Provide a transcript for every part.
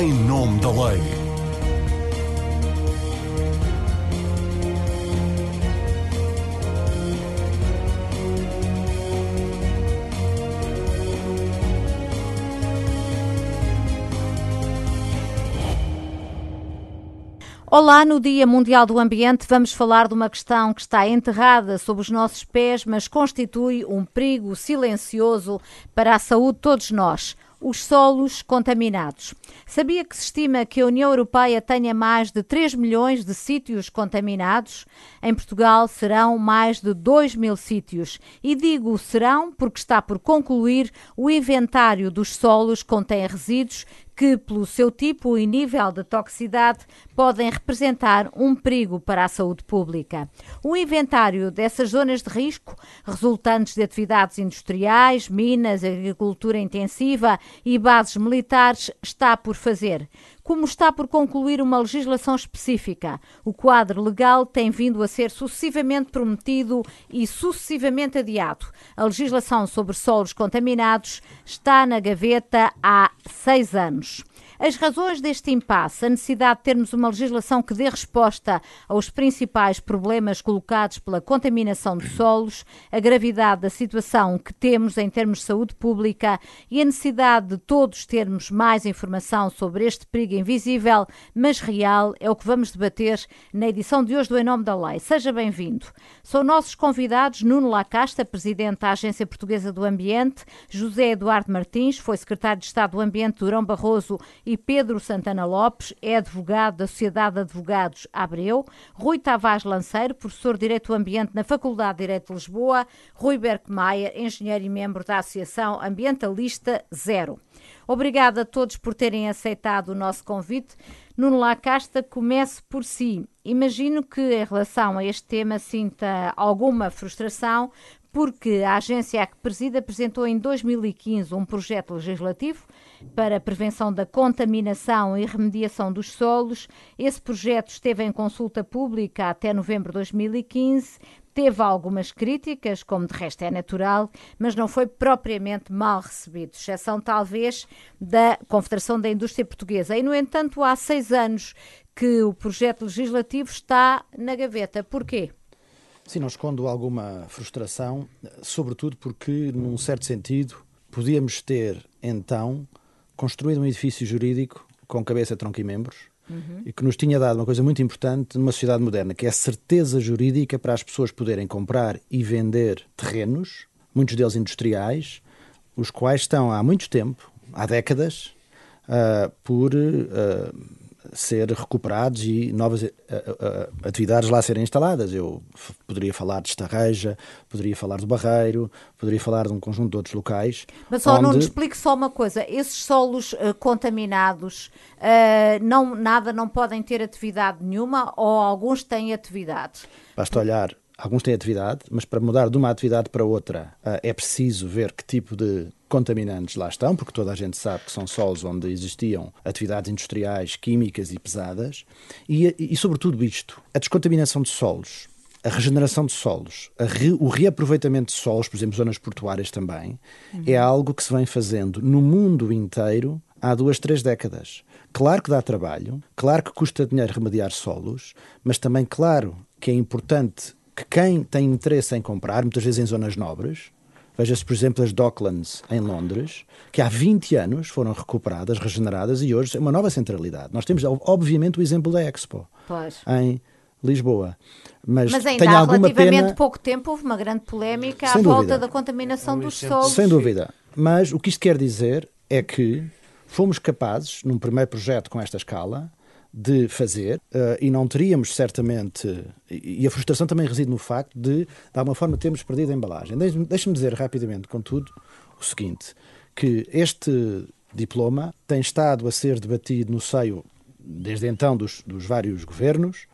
em nome da lei. Olá, no Dia Mundial do Ambiente vamos falar de uma questão que está enterrada sob os nossos pés, mas constitui um perigo silencioso para a saúde de todos nós os solos contaminados. Sabia que se estima que a União Europeia tenha mais de 3 milhões de sítios contaminados? Em Portugal serão mais de 2 mil sítios. E digo serão porque está por concluir o inventário dos solos que contém resíduos que, pelo seu tipo e nível de toxicidade, podem representar um perigo para a saúde pública. O inventário dessas zonas de risco, resultantes de atividades industriais, minas, agricultura intensiva e bases militares, está por fazer como está por concluir uma legislação específica. O quadro legal tem vindo a ser sucessivamente prometido e sucessivamente adiado. A legislação sobre solos contaminados está na gaveta há seis anos. As razões deste impasse, a necessidade de termos uma legislação que dê resposta aos principais problemas colocados pela contaminação de solos, a gravidade da situação que temos em termos de saúde pública e a necessidade de todos termos mais informação sobre este perigo invisível, mas real, é o que vamos debater na edição de hoje do Em Nome da Lei. Seja bem-vindo. São nossos convidados Nuno Lacasta, presidente da Agência Portuguesa do Ambiente, José Eduardo Martins, foi secretário de Estado do Ambiente Durão Barroso e Pedro Santana Lopes é advogado da Sociedade de Advogados Abreu, Rui Tavares Lanceiro, professor de Direito do Ambiente na Faculdade de Direito de Lisboa, Rui Berkmeier, engenheiro e membro da Associação Ambientalista Zero. Obrigada a todos por terem aceitado o nosso convite. Nuno Lacasta, comece por si. Imagino que, em relação a este tema, sinta alguma frustração, porque a agência a que preside apresentou em 2015 um projeto legislativo para a prevenção da contaminação e remediação dos solos. Esse projeto esteve em consulta pública até novembro de 2015. Teve algumas críticas, como de resto é natural, mas não foi propriamente mal recebido, exceção talvez da Confederação da Indústria Portuguesa. E, no entanto, há seis anos que o projeto legislativo está na gaveta. Porquê? Sim, não escondo alguma frustração, sobretudo porque, num certo sentido, podíamos ter, então, construído um edifício jurídico com cabeça, tronco e membros, uhum. e que nos tinha dado uma coisa muito importante numa sociedade moderna, que é a certeza jurídica para as pessoas poderem comprar e vender terrenos, muitos deles industriais, os quais estão há muito tempo, há décadas, uh, por uh, ser recuperados e novas uh, uh, atividades lá serem instaladas. Eu poderia falar de Estarreja, poderia falar do Barreiro, poderia falar de um conjunto de outros locais. Mas só onde... não explique só uma coisa: esses solos uh, contaminados, não, nada não podem ter atividade nenhuma ou alguns têm atividade? Basta olhar alguns têm atividade, mas para mudar de uma atividade para outra é preciso ver que tipo de contaminantes lá estão, porque toda a gente sabe que são solos onde existiam atividades industriais, químicas e pesadas, e, e sobretudo isto, a descontaminação de solos, a regeneração de solos, re, o reaproveitamento de solos, por exemplo, zonas portuárias também, uhum. é algo que se vem fazendo no mundo inteiro há duas, três décadas. Claro que dá trabalho, claro que custa dinheiro remediar solos, mas também claro que é importante que quem tem interesse em comprar, muitas vezes em zonas nobres, Veja-se, por exemplo, as Docklands em Londres, que há 20 anos foram recuperadas, regeneradas e hoje é uma nova centralidade. Nós temos, obviamente, o exemplo da Expo pois. em Lisboa. Mas, Mas ainda há relativamente pena... pouco tempo houve uma grande polémica Sem à dúvida. volta da contaminação dos solos. Sem dúvida. Mas o que isto quer dizer é que fomos capazes, num primeiro projeto com esta escala, de fazer uh, e não teríamos certamente. E a frustração também reside no facto de, de alguma forma, termos perdido a embalagem. Deixe-me dizer rapidamente, contudo, o seguinte: que este diploma tem estado a ser debatido no seio desde então dos, dos vários governos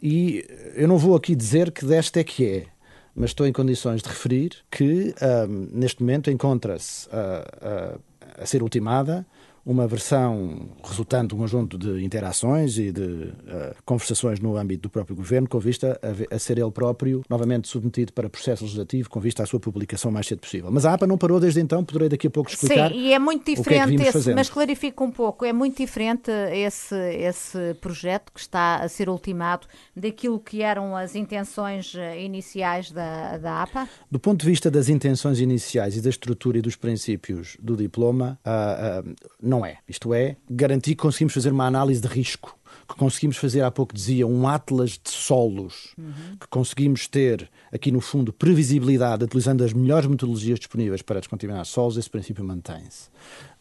e eu não vou aqui dizer que desta é que é, mas estou em condições de referir que uh, neste momento encontra-se a ser ultimada uma versão resultante de um conjunto de interações e de uh, conversações no âmbito do próprio governo, com vista a, a, ser ele próprio novamente submetido para processo legislativo, com vista à sua publicação o mais cedo possível. Mas a APA não parou desde então, poderei daqui a pouco explicar. Sim, e é muito diferente é esse, mas clarifico um pouco, é muito diferente esse, esse projeto que está a ser ultimado daquilo que eram as intenções eh, iniciais da, da APA? Do ponto de vista das intenções iniciais e da estrutura e dos princípios do diploma, uh, uh, não é. Isto é, garantir que conseguimos fazer uma análise de risco que conseguimos fazer, há pouco dizia, um atlas de solos, uhum. que conseguimos ter, aqui no fundo, previsibilidade, utilizando as melhores metodologias disponíveis para descontaminar solos, esse princípio mantém-se.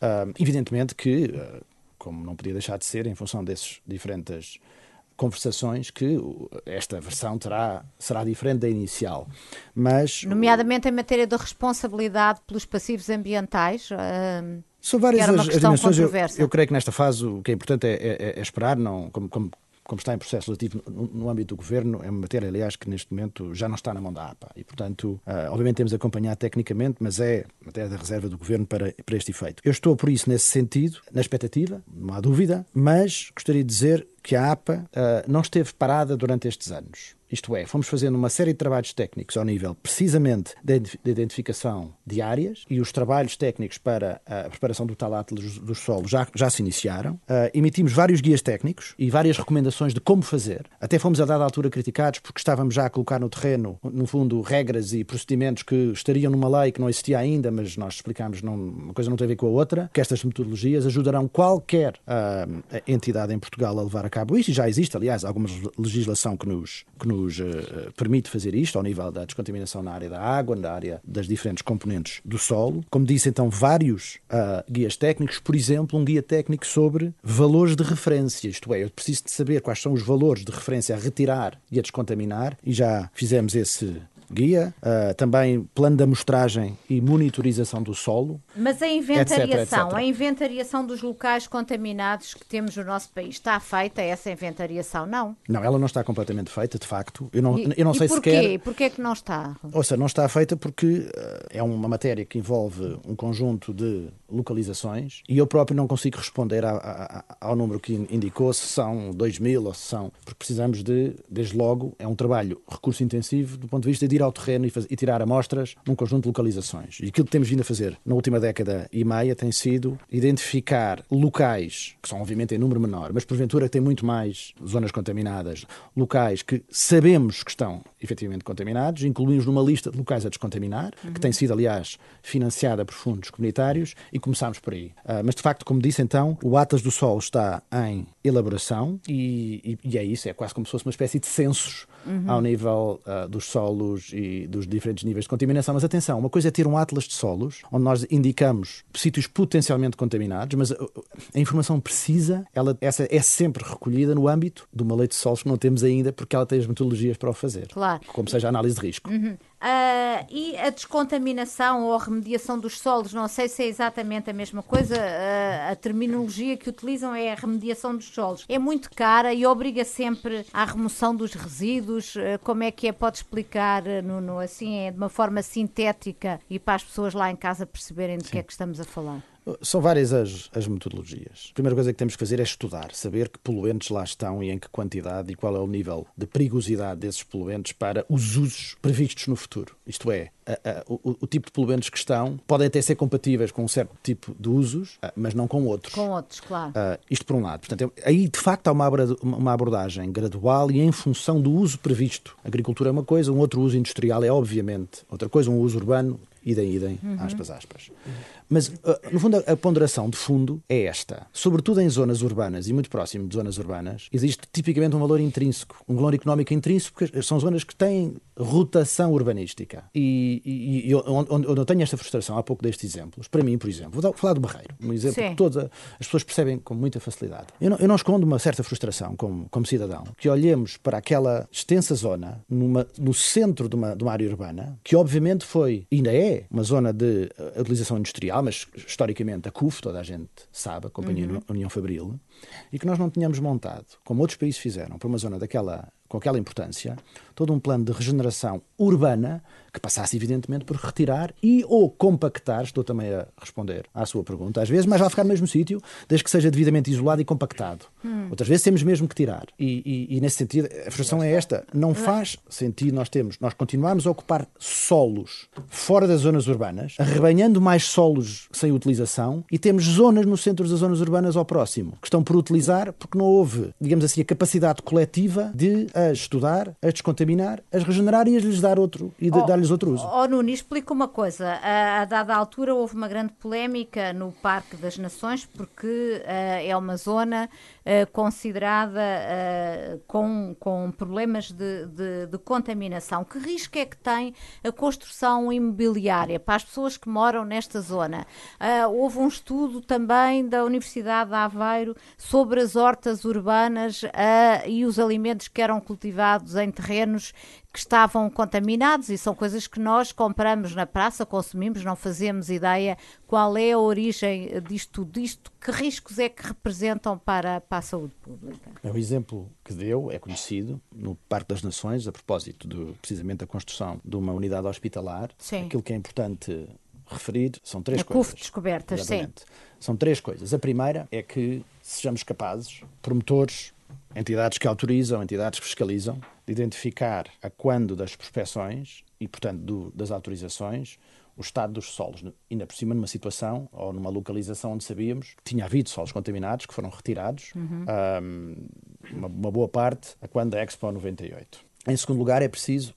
Uh, evidentemente que, uh, como não podia deixar de ser, em função desses diferentes conversações que esta versão terá, será diferente da inicial. Mas, Nomeadamente em matéria de responsabilidade pelos passivos ambientais. Uh, São várias as, as dimensões. Eu, eu, creio que nesta fase o que é importante é, é, é esperar, não, como, como como está em processo legislativo no, no, âmbito do governo, é uma matéria, aliás, que neste momento já não está na mão da APA. E, portanto, uh, obviamente temos acompanhado tecnicamente, mas é matéria da reserva do governo para, para este efeito. Eu estou, por isso, nesse sentido, na expectativa, não há dúvida, mas gostaria de dizer que a APA uh, não esteve parada durante estes anos. Isto é, fomos fazendo uma série de trabalhos técnicos ao nível precisamente da identificação de áreas e os trabalhos técnicos para a preparação do tal atlas dos solos já, já se iniciaram. Uh, emitimos vários guias técnicos e várias recomendações de como fazer. Até fomos a dada altura criticados porque estávamos já a colocar no terreno, no fundo, regras e procedimentos que estariam numa lei que não existia ainda, mas nós explicámos não, uma coisa não tem a ver com a outra, que estas metodologias ajudarão qualquer uh, entidade em Portugal a levar a cabo. E já existe, aliás, alguma legislação que nos, que nos uh, permite fazer isto ao nível da descontaminação na área da água, na área das diferentes componentes do solo. Como disse, então, vários uh, guias técnicos, por exemplo, um guia técnico sobre valores de referência, isto é, eu preciso de saber quais são os valores de referência a retirar e a descontaminar, e já fizemos esse guia, uh, também plano de amostragem e monitorização do solo. Mas a inventariação, etc, etc. a inventariação dos locais contaminados que temos no nosso país, está feita essa inventariação? Não. Não, ela não está completamente feita, de facto. Eu não, e, eu não sei porquê? sequer. Porquê é que não está? Ou seja, não está feita porque uh, é uma matéria que envolve um conjunto de localizações e eu próprio não consigo responder a, a, ao número que indicou, se são 2 mil ou se são. Porque precisamos de, desde logo, é um trabalho recurso intensivo do ponto de vista de ir ao terreno e, e, tirar amostras num conjunto de localizações. E aquilo que temos vindo a fazer na última década e meia tem sido identificar locais, que são obviamente em número menor, mas porventura têm muito mais zonas contaminadas, locais que sabemos que estão efetivamente contaminados, incluímos numa lista de locais a descontaminar, uhum. que tem sido, aliás, financiada por fundos comunitários, e começámos por aí. Uh, mas, de facto, como disse então, o Atlas do Sol está em elaboração e, e, e é isso, é quase como se fosse uma espécie de censos uhum. ao nível uh, dos solos e dos diferentes níveis de contaminação. Mas atenção, uma coisa é ter um atlas de solos, onde nós indicamos sítios potencialmente contaminados, mas a, uh, a informação precisa, ela, essa é sempre recolhida no âmbito de uma lei de solos que não temos ainda, porque ela tem as metodologias para o fazer. Claro. Como seja a análise de risco. Uhum. Uh, e a descontaminação ou a remediação dos solos, não sei se é exatamente a mesma coisa, uh, a terminologia que utilizam é a remediação dos solos. É muito cara e obriga sempre à remoção dos resíduos. Uh, como é que é? Pode explicar no, no, assim, é de uma forma sintética e para as pessoas lá em casa perceberem de que é que estamos a falar? São várias as, as, metodologias. A primeira coisa que temos que fazer é estudar, saber que poluentes lá estão e em que quantidade e qual é o nível de perigosidade desses poluentes para os usos previstos no futuro. Isto é, a, a, o, o, tipo de poluentes que estão podem até ser compatíveis com um certo tipo de usos, mas não com outros. Com outros, claro. Uh, isto por um lado. Portanto, aí de facto há uma, uma abordagem gradual e em função do uso previsto. A agricultura é uma coisa, um outro uso industrial é obviamente outra coisa, um uso urbano idem, idem, uhum. aspas, aspas. Mas, uh, no fundo, a, ponderação de fundo é esta. Sobretudo em zonas urbanas e muito próximo de zonas urbanas, existe tipicamente um valor intrínseco, um valor económico intrínseco, porque são zonas que têm rotação urbanística. E, e, e onde, onde, eu tenho esta frustração, há pouco destes exemplos, para mim, por exemplo, vou falar do Barreiro, um exemplo Sim. que todas as pessoas percebem com muita facilidade. Eu não, eu não escondo uma certa frustração como, como cidadão, que olhemos para aquela extensa zona numa, no centro de uma, de uma área urbana, que obviamente foi, ainda é, uma zona de uh, utilização industrial, mas historicamente a CUF, toda a gente sabe, a Companhia uhum. União Fabril, e que nós não tínhamos montado, como outros países fizeram, para uma zona daquela com aquela importância, todo um plano de regeneração urbana que passasse, evidentemente, por retirar e ou compactar, estou também a responder à sua pergunta, às vezes, mas vai ficar no mesmo sítio, desde que seja devidamente isolado e compactado. Hum. Outras vezes temos mesmo que tirar. E, e, e, nesse sentido, a frustração é esta. Não faz sentido nós temos, nós continuarmos a ocupar solos fora das zonas urbanas, arrebanhando mais solos sem utilização e temos zonas no centro das zonas urbanas ao próximo, que estão por utilizar porque não houve, digamos assim, a capacidade coletiva de as estudar, as descontaminar, as regenerar e as lhes dar outro e oh, dar-lhes outro uso. Oh, Nuno, explica uma coisa. A, a, dada altura houve uma grande polémica no Parque das Nações porque uh, é uma zona uh, considerada uh, com, com problemas de, de, de, contaminação. Que risco é que tem a construção imobiliária para as pessoas que moram nesta zona? houve um estudo também da Universidade de Aveiro sobre as hortas urbanas e os alimentos que eram cultivados em terrenos que estavam contaminados e são coisas que nós compramos na praça, consumimos, não fazemos ideia qual é a origem disto tudo isto, que riscos é que representam para, para a saúde pública. É o exemplo que deu, é conhecido, no Parque das Nações, a propósito de, precisamente da construção de uma unidade hospitalar. Sim. Aquilo que é importante referir são três a coisas. CUF descobertas, Exatamente. sim. São três coisas. A primeira é que sejamos capazes, promotores, entidades que autorizam, entidades que fiscalizam, de identificar a quando das prospeções e, portanto, do, das autorizações, o estado dos solos, ainda por cima numa situação ou numa localização onde sabíamos que tinha havido solos contaminados que foram retirados, uhum. um, uma, uma, boa parte, a quando da Expo 98. Em segundo lugar, é preciso,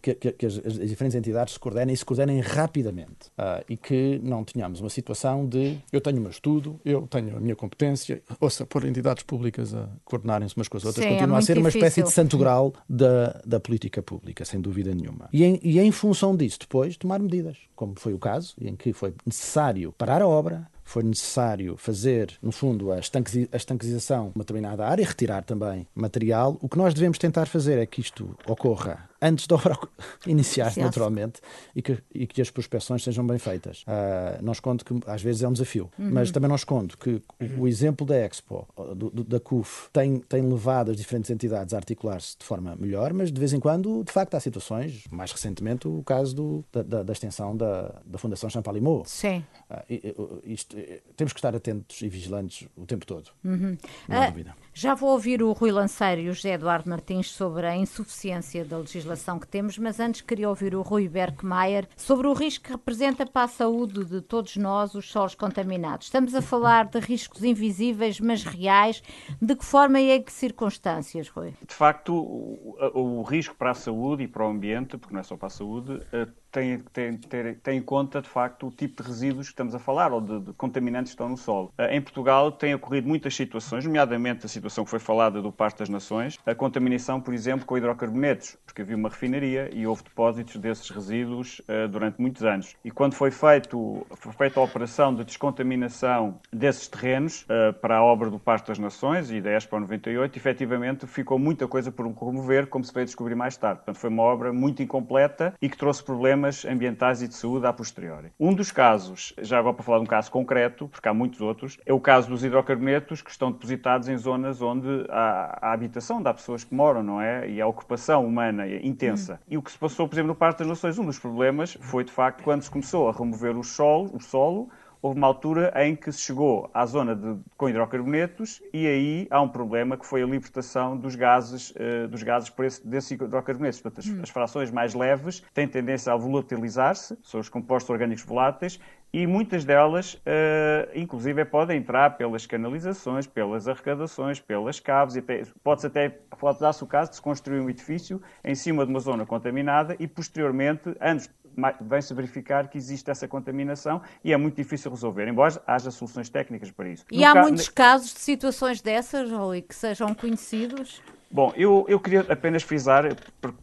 que, que, que as, as, diferentes entidades se coordenem e se coordenem rapidamente. Uh, e que não tenhamos uma situação de eu tenho o meu estudo, eu tenho a minha competência, ouça, por entidades públicas a coordenarem-se umas com as outras, Sim, continua é a ser uma espécie de santo grau da, da política pública, sem dúvida nenhuma. E em, e em função disso, depois, tomar medidas, como foi o caso, em que foi necessário parar a obra, foi necessário fazer, no fundo, a, estanquização de uma determinada área, retirar também material, o que nós devemos tentar fazer é que isto ocorra antes da obra iniciar, naturalmente, e que, e que as prospecções sejam bem feitas. Uh, não escondo que às vezes é um desafio, uhum. mas também não escondo que o, o exemplo da Expo, do, do, da CUF, tem, tem levado as diferentes entidades a articular-se de forma melhor, mas de vez em quando, de facto, há situações, mais recentemente o caso do, da, da, da, extensão da, da Fundação Champalimau. Sim. Uh, isto, temos que estar atentos e vigilantes o tempo todo. Uhum. Não há uh, dúvida. Já vou ouvir o Rui Lanceiro e o José Eduardo Martins sobre a insuficiência da legislação que temos, mas antes queria ouvir o Rui Berkmeier sobre o risco que representa para a saúde de todos nós os solos contaminados. Estamos a falar de riscos invisíveis, mas reais. De que forma e em que circunstâncias, Rui? De facto, o, o risco para a saúde e para o ambiente, porque não é só para a saúde, eh, tem, tem, tem, tem, em conta, de facto, o tipo de resíduos que estamos a falar ou de, de, contaminantes que estão no solo. Eh, em Portugal tem ocorrido muitas situações, nomeadamente a situação que foi falada do Parque das Nações, a contaminação, por exemplo, com hidrocarbonetos, porque havia uma refinaria e houve depósitos desses resíduos uh, durante muitos anos. E quando foi, feito, foi feita a operação de descontaminação desses terrenos uh, para a obra do Parque das Nações e da Expo 98, efetivamente ficou muita coisa por remover, como se veio descobrir mais tarde. Portanto, foi uma obra muito incompleta e que trouxe problemas problemas ambientais e de saúde a posteriori. Um dos casos, já agora para falar de um caso concreto, porque há muitos outros, é o caso dos hidrocarbonetos que estão depositados em zonas onde há, há habitação, há pessoas que moram, não é? E a ocupação humana é intensa. Hum. E o que se passou, por exemplo, no Parque das Nações, um dos problemas foi, de facto, quando se começou a remover o solo, o solo houve uma altura em que se chegou à zona de, com hidrocarbonetos e aí há um problema que foi a libertação dos gases, uh, dos gases por esse, desses hidrocarbonetos. Portanto, as, hum. as frações mais leves têm tendência a volatilizar-se, são os compostos orgânicos voláteis, e muitas delas, uh, inclusive, podem entrar pelas canalizações, pelas arrecadações, pelas caves, pode-se até, pode dar-se o caso de se construir um edifício em cima de uma zona contaminada e, posteriormente, anos vem-se verificar que existe essa contaminação e é muito difícil resolver, embora haja soluções técnicas para isso. E no há ca... muitos casos de situações dessas, Rui, que sejam conhecidos? Bom, eu, eu queria apenas frisar,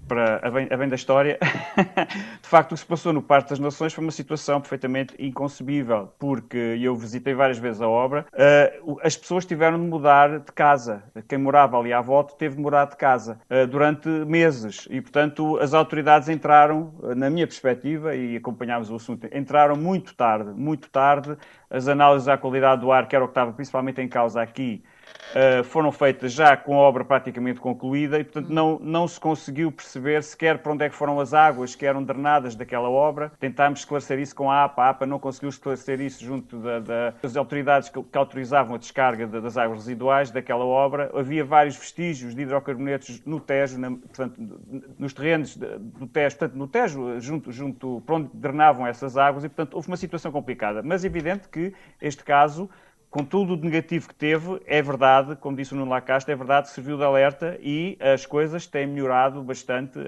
para, a, bem, a bem da história, de facto o que se passou no Parque das Nações foi uma situação perfeitamente inconcebível, porque eu visitei várias vezes a obra, uh, as pessoas tiveram de mudar de casa. Quem morava ali à volta teve de mudar de casa uh, durante meses e, portanto, as autoridades entraram, na minha perspectiva, e acompanhámos o assunto, entraram muito tarde, muito tarde, as análises à qualidade do ar, que era o que estava principalmente em causa aqui, uh, foram feitas já com a obra praticamente concluída e, portanto, não, não se conseguiu perceber sequer para onde é que foram as águas que eram drenadas daquela obra. Tentámos esclarecer isso com a APA. A APA não conseguiu esclarecer isso junto da, da, das autoridades que, que, autorizavam a descarga de, das águas residuais daquela obra. Havia vários vestígios de hidrocarbonetos no Tejo, na, portanto, nos terrenos do Tejo, portanto, no Tejo, junto, junto para onde drenavam essas águas, e, portanto, houve uma situação complicada. Mas é evidente que este caso com tudo o negativo que teve, é verdade, como disse o Nuno Lacaste, é verdade que serviu de alerta e as coisas têm melhorado bastante uh,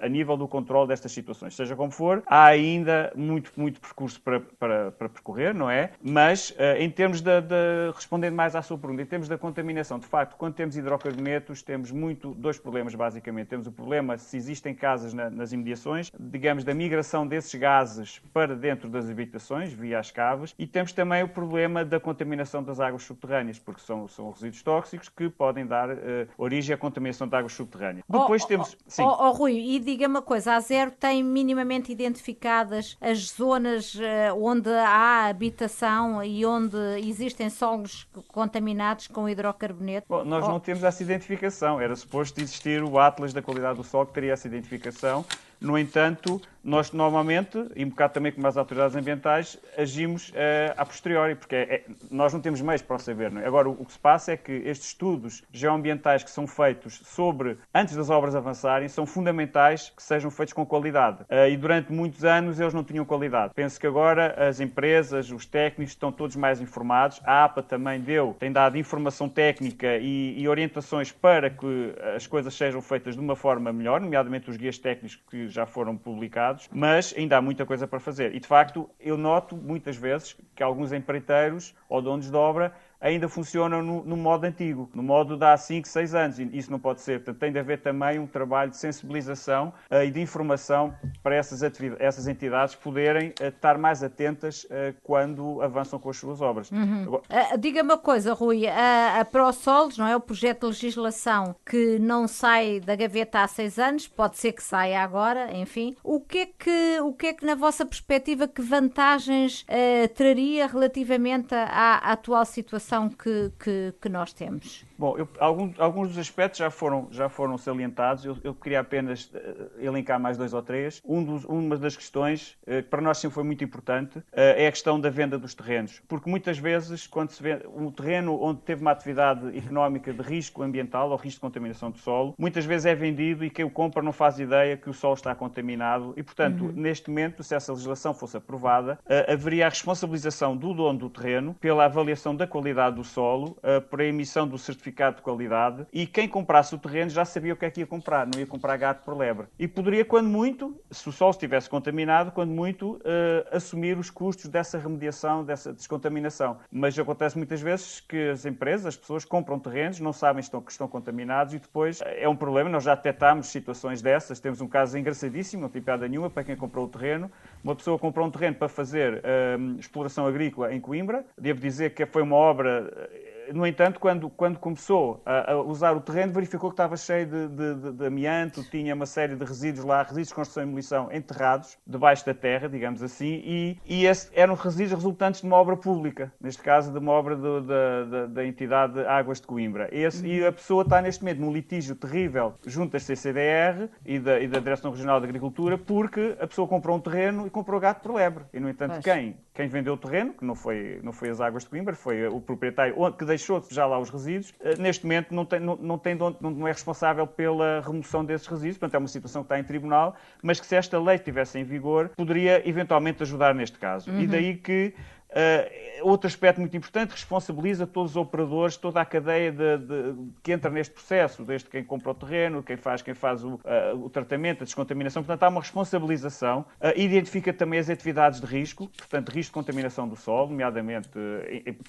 a nível do controle destas situações. Seja como for, há ainda muito, muito percurso para, para, para percorrer, não é? Mas, uh, em termos de, de, respondendo mais à sua pergunta, em termos da contaminação, de facto, quando temos hidrocarbonetos, temos muito, dois problemas, basicamente. Temos o problema se existem casas na, nas imediações, digamos, da migração desses gases para dentro das habitações, via as caves, e temos também o problema da contaminação contaminação das águas subterrâneas, porque são, são resíduos tóxicos que podem dar uh, origem à contaminação de águas subterrâneas. Oh, Depois oh, temos. Oh, sim. Oh, oh, Rui, e diga uma coisa: a Zero tem minimamente identificadas as zonas uh, onde há habitação e onde existem solos contaminados com hidrocarboneto? Bom, nós não temos essa identificação. Era suposto existir o Atlas da qualidade do solo que teria essa identificação. No entanto, nós normalmente, e um bocado também como as autoridades ambientais, agimos uh, a posteriori, porque é, é, nós não temos meios para o saber. É? Agora, o, o, que se passa é que estes estudos geoambientais que são feitos sobre, antes das obras avançarem, são fundamentais que sejam feitos com qualidade. Uh, e durante muitos anos eles não tinham qualidade. Penso que agora as empresas, os técnicos estão todos mais informados. A APA também deu, tem dado informação técnica e, e orientações para que as coisas sejam feitas de uma forma melhor, nomeadamente os guias técnicos que já foram publicados mas ainda há muita coisa para fazer. E de facto, eu noto muitas vezes que alguns empreiteiros ou donos de obra ainda funcionam no, no, modo antigo, no modo de há 5, 6 anos. E isso não pode ser. Portanto, tem de haver também um trabalho de sensibilização uh, e de informação para essas, essas entidades poderem uh, estar mais atentas uh, quando avançam com as suas obras. Uhum. Agora... Diga-me uma coisa, Rui. A, a ProSols, não é? O projeto de legislação que não sai da gaveta há seis anos, pode ser que saia agora, enfim. O que é que, o que, é que na vossa perspectiva, que vantagens traria relativamente à, à atual situação? Que, que, que nós temos? Bom, eu, alguns, alguns dos aspectos já foram, já foram salientados. Eu, eu queria apenas uh, elencar mais dois ou três. Um dos, uma das questões uh, que para nós sempre foi muito importante uh, é a questão da venda dos terrenos. Porque muitas vezes, quando se vê um terreno onde teve uma atividade económica de risco ambiental ou risco de contaminação do solo, muitas vezes é vendido e quem o compra não faz ideia que o solo está contaminado. E, portanto, uhum. neste momento, se essa legislação fosse aprovada, haveria a responsabilização do dono do terreno pela avaliação da qualidade do solo, por a emissão do certificado certificado de qualidade e quem comprasse o terreno já sabia o que é que ia comprar, não ia comprar gato por lebre. E poderia, quando muito, se o solo estivesse contaminado, quando muito, uh, assumir os custos dessa remediação, dessa descontaminação. Mas acontece muitas vezes que as empresas, as pessoas compram terrenos, não sabem que estão contaminados e depois é um problema. Nós já detectámos situações dessas. Temos um caso engraçadíssimo, não tem piada nenhuma, para quem comprou o terreno. Uma pessoa comprou um terreno para fazer uh, exploração agrícola em Coimbra. Devo dizer que foi uma obra no entanto, quando, quando começou a, a, usar o terreno, verificou que estava cheio de, de, de, amianto, tinha uma série de resíduos lá, resíduos de construção e demolição enterrados debaixo da terra, digamos assim, e, e eram resíduos resultantes de uma obra pública, neste caso de uma obra do, da, da, da, entidade Águas de Coimbra. Esse. E a pessoa está neste momento num litígio terrível junto das CCDR e da, e da Direção Regional de Agricultura, porque a pessoa comprou um terreno e comprou gato por lebre. E, no entanto, quem, quem vendeu o terreno, que não foi, não foi as Águas de Coimbra, foi o proprietário que deixou já lá os resíduos, eh, neste momento não, tem, não, não, tem, não é responsável pela remoção desses resíduos, portanto é uma situação que está em tribunal, mas que se esta lei estivesse em vigor, poderia eventualmente ajudar neste caso. Uhum. E daí que Uh, outro aspecto muito importante, responsabiliza todos os operadores, toda a cadeia de, de, que entra neste processo, desde quem compra o terreno, quem faz, quem faz o, uh, o tratamento, a descontaminação. Portanto, há uma responsabilização. Uh, identifica também as atividades de risco, portanto, risco de contaminação do solo, nomeadamente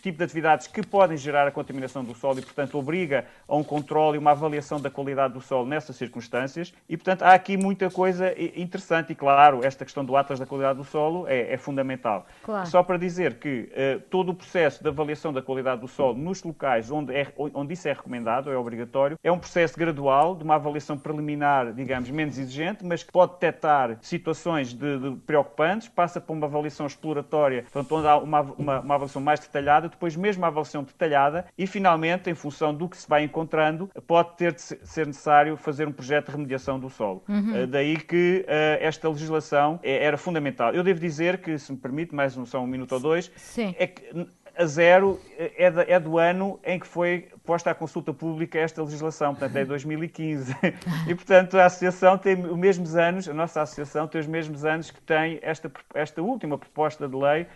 tipo de atividades que podem gerar a contaminação do solo e, portanto, obriga a um controle e uma avaliação da qualidade do solo nessas circunstâncias. E, portanto, há aqui muita coisa interessante e, claro, esta questão do Atlas da qualidade do solo é, é fundamental. Claro. Só para dizer dizer que uh, todo o processo de avaliação da qualidade do solo nos locais onde, é, onde isso é recomendado, é obrigatório, é um processo gradual, de uma avaliação preliminar, digamos, menos exigente, mas que pode detectar situações de, de preocupantes, passa por uma avaliação exploratória, portanto, onde há uma, uma, uma avaliação mais detalhada, depois mesmo a avaliação detalhada e, finalmente, em função do que se vai encontrando, pode ter de ser necessário fazer um projeto de remediação do solo. Uhum. Uh, daí que uh, esta legislação é, era fundamental. Eu devo dizer que, se me permite, mais um, só um minuto ou dois, Sim. é que a zero é, de, é, do ano em que foi posta à consulta pública esta legislação, portanto é 2015. e, portanto, a Associação tem os mesmos anos, a nossa Associação tem os mesmos anos que tem esta, esta última proposta de lei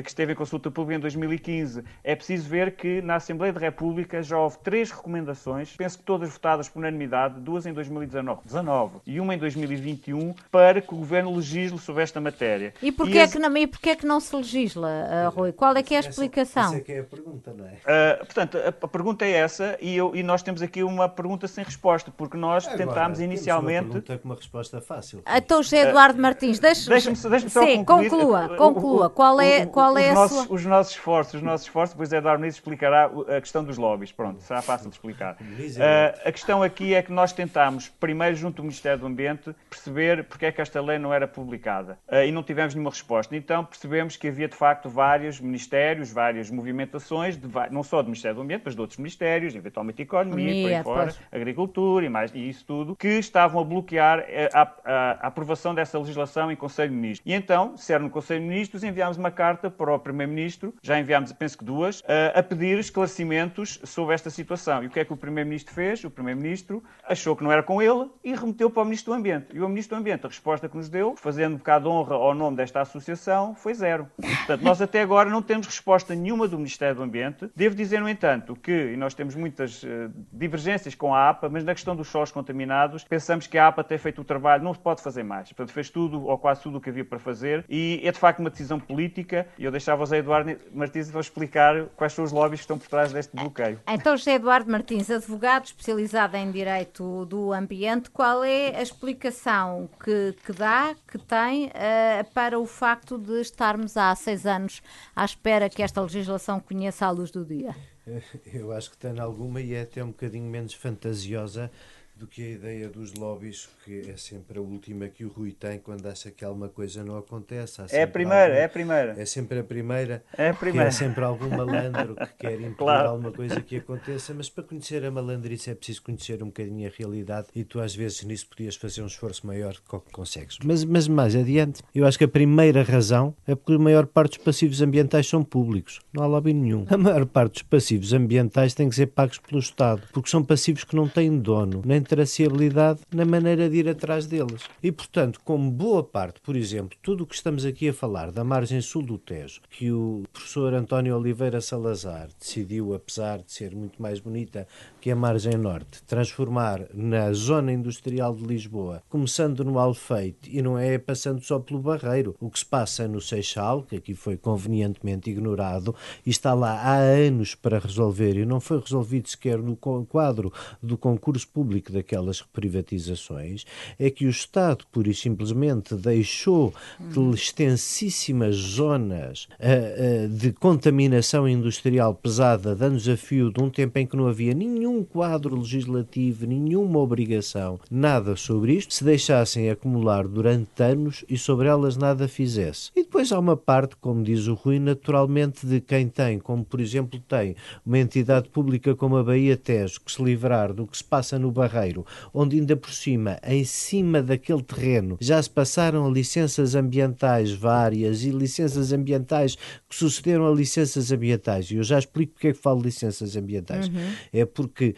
que esteve em consulta pública em 2015. É preciso ver que na Assembleia da República já houve três recomendações, penso que todas votadas por unanimidade, duas em 2019 19, e uma em 2021, para que o Governo legisle sobre esta matéria. E porquê, e é, que não, e porquê é que não se legisla, uh, Rui? Qual é que é a explicação? Essa, essa é que é a pergunta, não é? Uh, portanto, a, a, pergunta é essa e, eu, e, nós temos aqui uma pergunta sem resposta, porque nós Agora, tentámos inicialmente... uma pergunta com uma resposta fácil. Então, José Eduardo uh, Martins, deixe-me deixa deixa só Sim, concluir. conclua, conclua. Qual é, qual qual é os, nossos, sua... os nossos esforços, os nossos esforços, depois Eduardo Muniz explicará a questão dos lobbies. Pronto, será fácil de explicar. Uh, a questão aqui é que nós tentámos, primeiro junto do Ministério do Ambiente, perceber porque é que esta lei não era publicada. Uh, e não tivemos nenhuma resposta. Então percebemos que havia de facto vários ministérios, várias movimentações, de, não só do Ministério do Ambiente, mas de outros ministérios, eventualmente Economia, por aí fora, Agricultura e, mais, e isso tudo, que estavam a bloquear eh, a, a, a aprovação dessa legislação em Conselho de Ministros. E então, se era no Conselho de Ministros, enviámos uma carta para o Primeiro-Ministro, já enviámos, penso que duas, a pedir esclarecimentos sobre esta situação. E o que é que o Primeiro-Ministro fez? O Primeiro-Ministro achou que não era com ele e remeteu para o Ministro do Ambiente. E o Ministro do Ambiente, a resposta que nos deu, fazendo um bocado de honra ao nome desta associação, foi zero. Portanto, nós até agora não temos resposta nenhuma do Ministério do Ambiente. Devo dizer, no entanto, que, e nós temos muitas uh, divergências com a APA, mas na questão dos solos contaminados, pensamos que a APA tem feito o trabalho, não se pode fazer mais. Portanto, fez tudo, ou quase tudo o que havia para fazer, e é de facto uma decisão política, e eu deixava o José Eduardo Martins para explicar quais são os lobbies que estão por trás deste bloqueio. Então, José Eduardo Martins, advogado especializado em Direito do Ambiente, qual é a explicação que, que dá, que tem, uh, para o facto de estarmos há seis anos à espera que esta legislação conheça a luz do dia? Eu acho que tem alguma e é até um bocadinho menos fantasiosa do que a ideia dos lobbies, que é sempre a última que o Rui tem quando acha que alguma coisa não acontece. É a primeira, é a primeira. É sempre a primeira. É a primeira. é sempre algum malandro que quer impedir claro. alguma coisa que aconteça, mas para conhecer a malandrice é preciso conhecer um bocadinho a realidade e tu às vezes nisso podias fazer um esforço maior do que consegues. Mas, mas mais adiante, eu acho que a primeira razão é porque a maior parte dos passivos ambientais são públicos. Não há lobby nenhum. A maior parte dos passivos ambientais têm que ser pagos pelo Estado, porque são passivos que não têm dono, nem traceabilidade na maneira de ir atrás deles. E, portanto, como boa parte, por exemplo, tudo o que estamos aqui a falar da margem sul do Tejo, que o professor António Oliveira Salazar decidiu, apesar de ser muito mais bonita que a margem norte, transformar na zona industrial de Lisboa, começando no Alfeite e não é passando só pelo Barreiro. O que se passa no Seixal, que aqui foi convenientemente ignorado, e está lá há anos para resolver e não foi resolvido sequer no quadro do concurso público daquelas privatizações é que o Estado, pura e simplesmente, deixou hum. extensíssimas zonas uh, uh, de contaminação industrial pesada, dando a fio de um tempo em que não havia nenhum quadro legislativo, nenhuma obrigação, nada sobre isto, se deixassem acumular durante anos e sobre elas nada fizesse. E depois há uma parte, como diz o Rui, naturalmente de quem tem, como por exemplo tem uma entidade pública como a Bahia Tejo, que se livrar do que se passa no Barreiro onde ainda por cima, em cima daquele terreno, já se passaram licenças ambientais várias e licenças ambientais que sucederam a licenças ambientais. E eu já explico porque é que falo de licenças ambientais. Uhum. É porque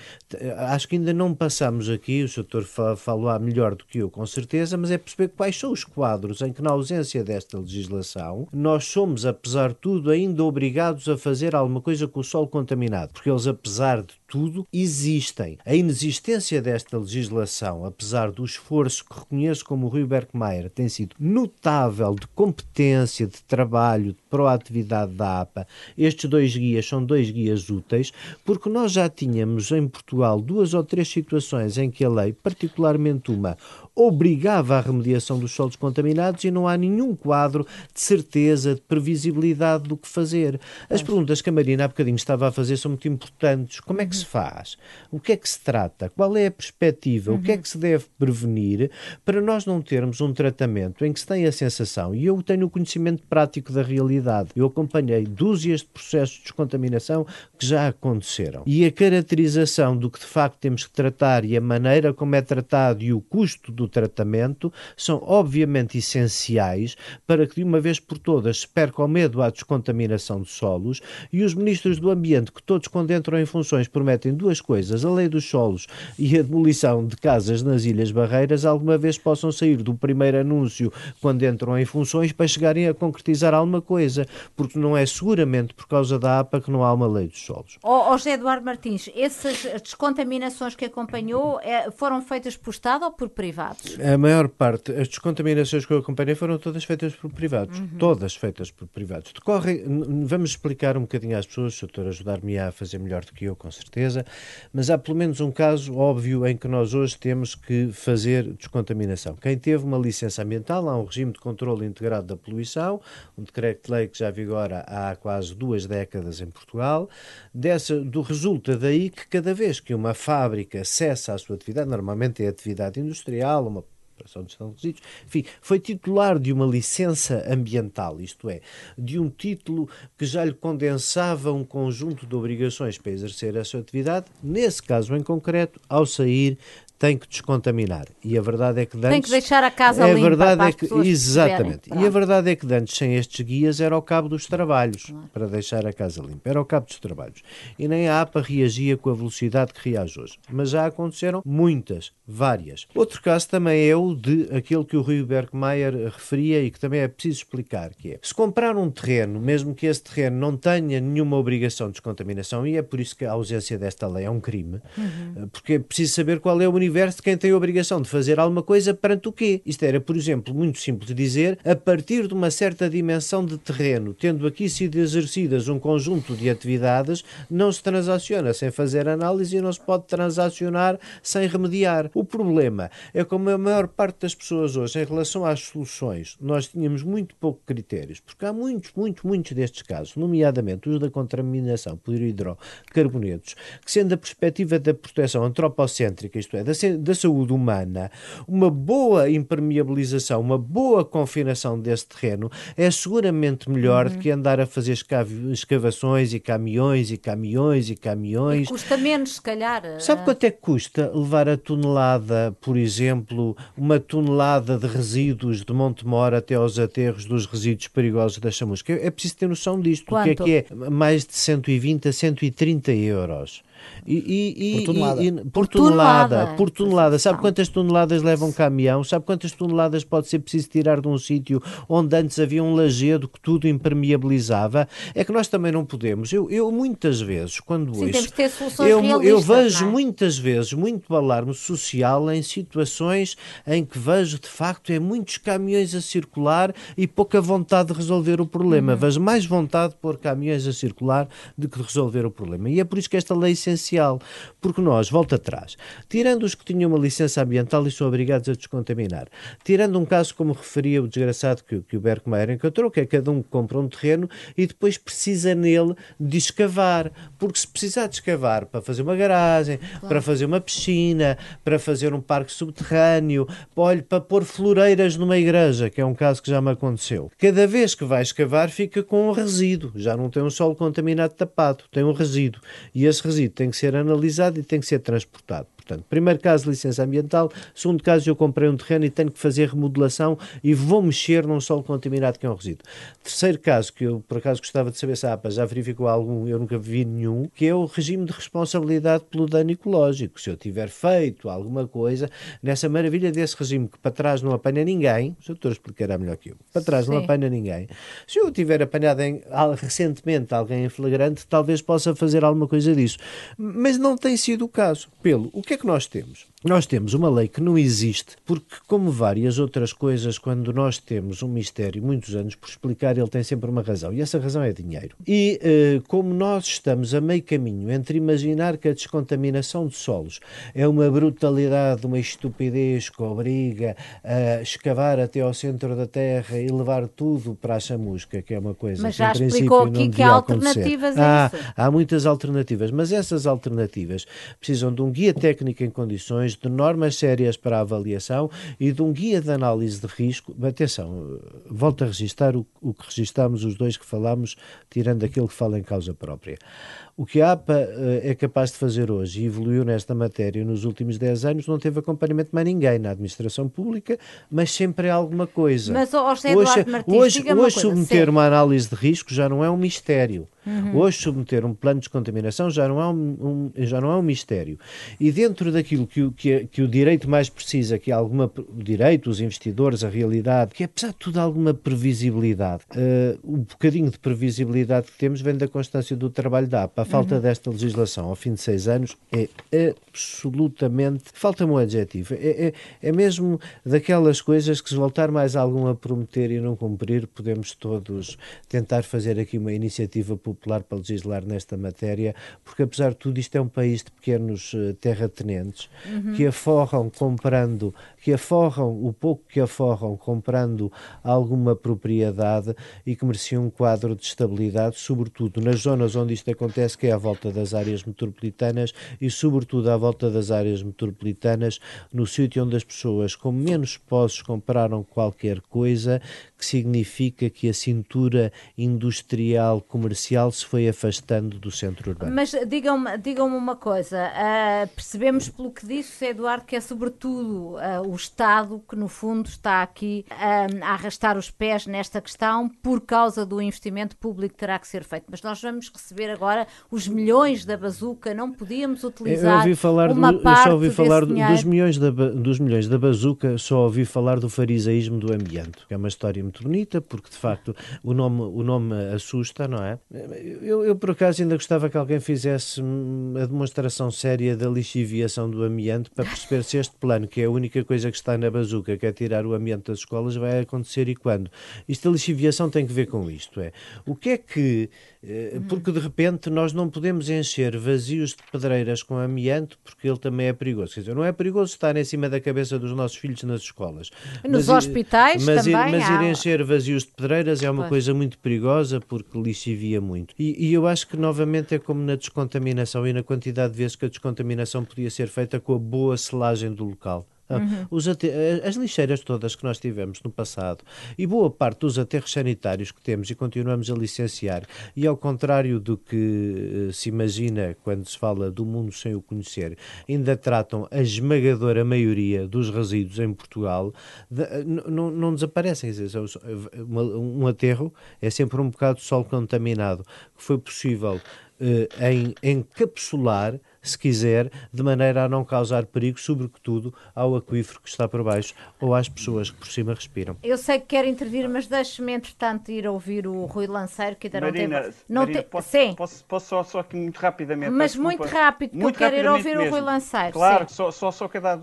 acho que ainda não passamos aqui, o doutor falou melhor do que eu, com certeza, mas é perceber quais são os quadros em que, na ausência desta legislação, nós somos, apesar de tudo, ainda obrigados a fazer alguma coisa com o solo contaminado. Porque eles, apesar de tudo, existem. A inexistência desta legislação, apesar do esforço que reconheço como o Rui Berkmeier tem sido notável de competência, de trabalho, de proatividade da APA. Estes dois guias são dois guias úteis, porque nós já tínhamos em Portugal duas ou três situações em que a lei, particularmente uma, obrigava a remediação dos solos contaminados e não há nenhum quadro de certeza, de previsibilidade do que fazer. As perguntas que a Marina há bocadinho estava a fazer são muito importantes. Como é que se faz? O que é que se trata? Qual é a perspectiva? O que é que se deve prevenir para nós não termos um tratamento em que se tem a sensação, e eu tenho o conhecimento prático da realidade, eu acompanhei dúzias de processos de descontaminação que já aconteceram. E a caracterização do que de facto temos que tratar e a maneira como é tratado e o custo do do tratamento são obviamente essenciais para que de uma vez por todas se perca o medo à descontaminação de solos e os ministros do Ambiente, que todos quando entram em funções prometem duas coisas, a lei dos solos e a demolição de casas nas Ilhas Barreiras, alguma vez possam sair do primeiro anúncio quando entram em funções para chegarem a concretizar alguma coisa, porque não é seguramente por causa da APA que não há uma lei dos solos. Oh, José Eduardo Martins, essas descontaminações que acompanhou é, foram feitas por Estado ou por privado? Privados? A maior parte, as descontaminações que eu acompanhei foram todas feitas por privados. Uhum. Todas feitas por privados. Decorre, vamos explicar um bocadinho às pessoas, o doutor ajudar-me a fazer melhor do que eu, com certeza, mas há pelo menos um caso óbvio em que nós hoje temos que fazer descontaminação. Quem teve uma licença ambiental, há um regime de controle integrado da poluição, um decreto-lei que já vigora há quase duas décadas em Portugal, dessa, do resulta daí que cada vez que uma fábrica cessa a sua atividade, normalmente é atividade industrial, uma operação de gestão de resíduos, enfim, foi titular de uma licença ambiental, isto é, de um título que já lhe condensava um conjunto de obrigações para exercer a sua atividade, nesse caso em concreto, ao sair tem que descontaminar. E a verdade é que Dantes... Tem que deixar a casa a limpa verdade é que, Exatamente. E a verdade é que Dantes, sem estes guias, era ao cabo dos trabalhos, claro. para deixar a casa limpa. Era ao cabo dos trabalhos. E nem a APA reagia com a velocidade que reage hoje. Mas já aconteceram muitas, várias. Outro caso também é o de aquele que o Rui Bergmeier referia e que também é preciso explicar, que é, se comprar um terreno, mesmo que esse terreno não tenha nenhuma obrigação de descontaminação, e é por isso que a ausência desta lei é um crime, uhum. porque é preciso saber qual é o universo universo de quem tem a obrigação de fazer alguma coisa perante o quê? Isto era, por exemplo, muito simples de dizer, a partir de uma certa dimensão de terreno, tendo aqui sido exercidas um conjunto de atividades, não se transaciona sem fazer análise e não se pode transacionar sem remediar. O problema é como a maior parte das pessoas hoje, em relação às soluções, nós tínhamos muito pouco critérios, porque há muitos, muitos, muitos destes casos, nomeadamente os da contaminação por hidrocarbonetos, que sendo a perspectiva da proteção antropocêntrica, isto é, da da saúde humana, uma boa impermeabilização, uma boa confinação desse terreno é seguramente melhor uhum. do que andar a fazer escavações e caminhões e caminhões e caminhões. E custa menos, se calhar. Sabe eh, quanto é que custa levar a tonelada, por exemplo, uma tonelada de resíduos de Montemor até aos aterros dos resíduos perigosos da chamusca? É preciso ter noção disto. Quanto? O que é que é? Mais de 120 a 130 euros. E, e, por tonelada. E, por, por tonelada. tonelada. Por tonelada. Sabe quantas toneladas leva um caminhão? Sabe quantas toneladas pode ser preciso tirar de um sítio onde antes havia um lajedo que tudo impermeabilizava? É que nós também não podemos. Eu, eu muitas vezes, quando Sim, ouço, ter soluções eu, eu vejo é? muitas vezes muito alarme social em situações em que vejo de facto é muitos caminhões a circular e pouca vontade de resolver o problema. Uhum. Vejo mais vontade de pôr caminhões a circular do que de resolver o problema. E é por isso que esta lei é essencial, porque nós, volta atrás, tirando os que tinham uma licença ambiental e são obrigados a descontaminar, tirando um caso como referia o desgraçado que, que o Berkmeyer encontrou, que é cada um que compra um terreno e depois precisa nele de escavar, porque se precisar de escavar para fazer uma garagem, claro. para fazer uma piscina, para fazer um parque subterrâneo, olhe, para pôr floreiras numa igreja, que é um caso que já me aconteceu. Cada vez que vai escavar fica com um resíduo, já não tem um solo contaminado tapado, tem um resíduo. E esse resíduo tem que ser analisado e tem que ser transportado. Portanto, primeiro caso, licença ambiental. Segundo caso, eu comprei um terreno e tenho que fazer remodelação e vou mexer num solo contaminado que é um resíduo. Terceiro caso, que eu por acaso gostava de saber se a APA já verificou algum, eu nunca vi nenhum, que é o regime de responsabilidade pelo dano ecológico. Se eu tiver feito alguma coisa, nessa maravilha desse regime que para trás não apanha ninguém, o doutor explicará melhor que eu, para trás Sim. não apanha ninguém. Se eu tiver apanhado em, recentemente alguém em flagrante, talvez possa fazer alguma coisa disso. Mas não tem sido o caso. Pelo, o que é que nós temos? Nós temos uma lei que não existe, porque, como várias outras coisas, quando nós temos um mistério muitos anos por explicar, ele tem sempre uma razão, e essa razão é dinheiro. E eh, como nós estamos a meio caminho entre imaginar que a descontaminação de solos é uma brutalidade, uma estupidez que obriga a escavar até ao centro da Terra e levar tudo para a chamusca, que é uma coisa mas que, já em explicou aqui que há alternativas a isso. Há, há muitas alternativas, mas essas alternativas precisam de um guia técnico em condições de normas sérias para avaliação e de um guia de análise de risco. Atenção, volto a registar o, o que registámos os dois que falámos, tirando aquele que fala em causa própria. O que a APA uh, é capaz de fazer hoje e evoluiu nesta matéria nos últimos 10 anos não teve acompanhamento de mais ninguém na administração pública, mas sempre é alguma coisa. Mas, oh, hoje, Martins, hoje, hoje uma submeter uma análise de risco já não é um mistério. Uhum. Hoje, submeter um plano de descontaminação já não, é um, um, já não é um mistério. E dentro daquilo que o, que, que o direito mais precisa, que é alguma, o direito, os investidores, a realidade, que é, apesar de tudo, alguma previsibilidade. Uh, um bocadinho de previsibilidade que temos vem da constância do trabalho da APA. A falta uhum. desta legislação ao fim de seis anos é absolutamente. Falta-me um adjetivo. É, é, é mesmo daquelas coisas que, se voltar mais algum a prometer e não cumprir, podemos todos tentar fazer aqui uma iniciativa popular para legislar nesta matéria, porque apesar de tudo isto é um país de pequenos uh, terratenentes uhum. que aforram comprando, que aforram o pouco que aforram comprando alguma propriedade e que mereciam um quadro de estabilidade, sobretudo nas zonas onde isto acontece, que é à volta das áreas metropolitanas e sobretudo à volta das áreas metropolitanas, no sítio onde as pessoas com menos posses compraram qualquer coisa, que significa que a cintura industrial comercial se foi afastando do centro urbano. Mas digam-me digam uma coisa, uh, percebemos pelo que disse, Eduardo, que é sobretudo uh, o Estado que no fundo está aqui uh, a arrastar os pés nesta questão por causa do investimento público que terá que ser feito. Mas nós vamos receber agora os milhões da bazuca, não podíamos utilizar uma do, parte Eu só ouvi falar do, dos milhões, da, dos milhões da bazuca, só ouvi falar do farisaísmo do ambiente, que é uma história muito bonita, porque de facto o nome, o nome assusta, não é? Eu, eu, por acaso ainda gostava que alguém fizesse a demonstração séria da lixiviação do ambiente para perceber se este plano, que é a única coisa que está na bazuca, que é tirar o ambiente das escolas, vai acontecer e quando. Isto da lixiviação tem que ver com isto, é. O que é que porque de repente nós não podemos encher vazios de pedreiras com amianto porque ele também é perigoso. Quer dizer, não é perigoso estar em cima da cabeça dos nossos filhos nas escolas. Nos mas, hospitais mas, também Mas há... ir encher vazios de pedreiras é uma pois. coisa muito perigosa porque lixivia muito. E, e, eu acho que novamente é como na descontaminação e na quantidade de vezes que a descontaminação podia ser feita com a boa selagem do local. Ah, uhum. Os as lixeiras todas que nós tivemos no passado e boa parte dos aterros sanitários que temos e continuamos a licenciar, e ao contrário do que uh, se imagina quando se fala do mundo sem o conhecer, ainda tratam a esmagadora maioria dos resíduos em Portugal, de, uh, não desaparecem. Dizer, um aterro é sempre um bocado de sol contaminado, que foi possível uh, em encapsular se quiser, de maneira a não causar perigo, sobretudo ao aquífero que está por baixo ou às pessoas que por cima respiram. Eu sei que quer intervir, mas deixe-me, entretanto, ir ouvir o Rui Lanceiro, que ainda Marina, não tem... Não Marina, tem... Posso, Sim. Posso, posso, só, só aqui muito rapidamente... Mas muito rápido, que muito eu quero ir ouvir mesmo. o Rui Lanceiro. Claro, só, só, só quero dar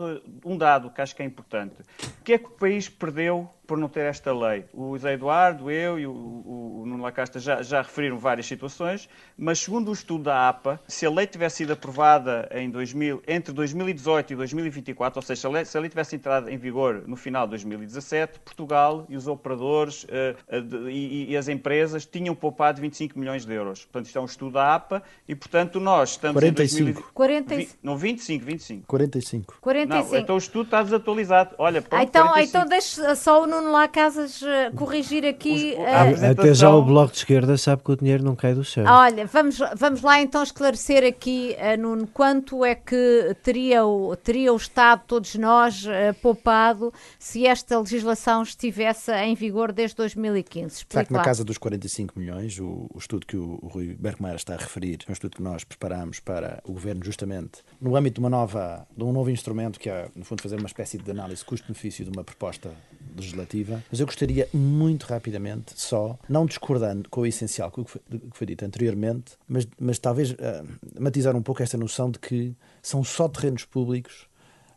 um dado que acho que é importante. O que é que o país perdeu por não ter esta lei. O José Eduardo, eu e o, o, o Nuno Lacasta já, já referiram várias situações, mas segundo o estudo da APA, se a lei tivesse sido aprovada em 2000, entre 2018 e 2024, ou seja, se a, lei, se a lei tivesse entrado em vigor no final de 2017, Portugal e os operadores uh, uh, de, e, e, as empresas tinham poupado 25 milhões de euros. Portanto, isto é um estudo da APA e, portanto, nós estamos 45. em 2020... 45. não, 25, 25. 45. 45. Não, então o estudo está desatualizado. Olha, pronto, então, então deixe só o Nuno Nuno Lá Casas uh, corrigir aqui. Uh... Até já o Bloco de Esquerda sabe que o dinheiro não cai do céu. Olha, vamos, vamos lá então esclarecer aqui, uh, Nuno, quanto é que teria o, teria o Estado, todos nós, poupado se esta legislação estivesse em vigor desde 2015? Explique Está na casa dos 45 milhões, o, o estudo que o, o Rui Bergmeier está a referir, é um estudo que nós preparamos para o Governo justamente no âmbito de, uma nova, de um novo instrumento que é, no fundo, fazer uma espécie de análise custo-benefício de uma proposta legislativa, mas eu gostaria muito rapidamente, só, não discordando com o essencial que foi, que foi dito anteriormente, mas, mas talvez uh, matizar um pouco esta noção de que são só terrenos públicos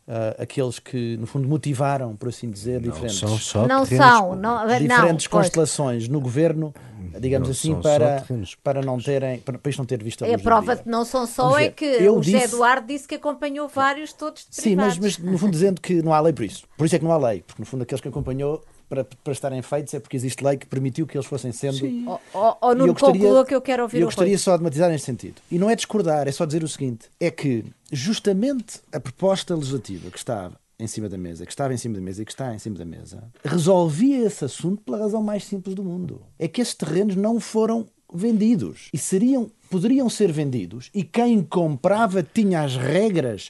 uh, aqueles que, no fundo, motivaram, por assim dizer, não diferentes. São só não são, não, diferentes não, constelações no governo, digamos não assim, para, para não terem, para, para isto não ter visto a luz. A prova de não são só é que eu o disse... José Eduardo disse que acompanhou vários todos de Sim, mas, mas no fundo dizendo que não há lei por isso. Por isso é que não há lei, porque no fundo aqueles que acompanhou para, para estarem feitos é porque existe lei que permitiu que eles fossem sendo. Sim. Ou, ou, ou no gostaria, que eu quero ouvir. Eu gostaria só de matizar neste sentido. E não é discordar, é só dizer o seguinte: é que justamente a proposta legislativa que estava em cima da mesa, que estava em cima da mesa e que está em cima da mesa, resolvia esse assunto pela razão mais simples do mundo. É que esses terrenos não foram vendidos e seriam, poderiam ser vendidos e quem comprava tinha as regras,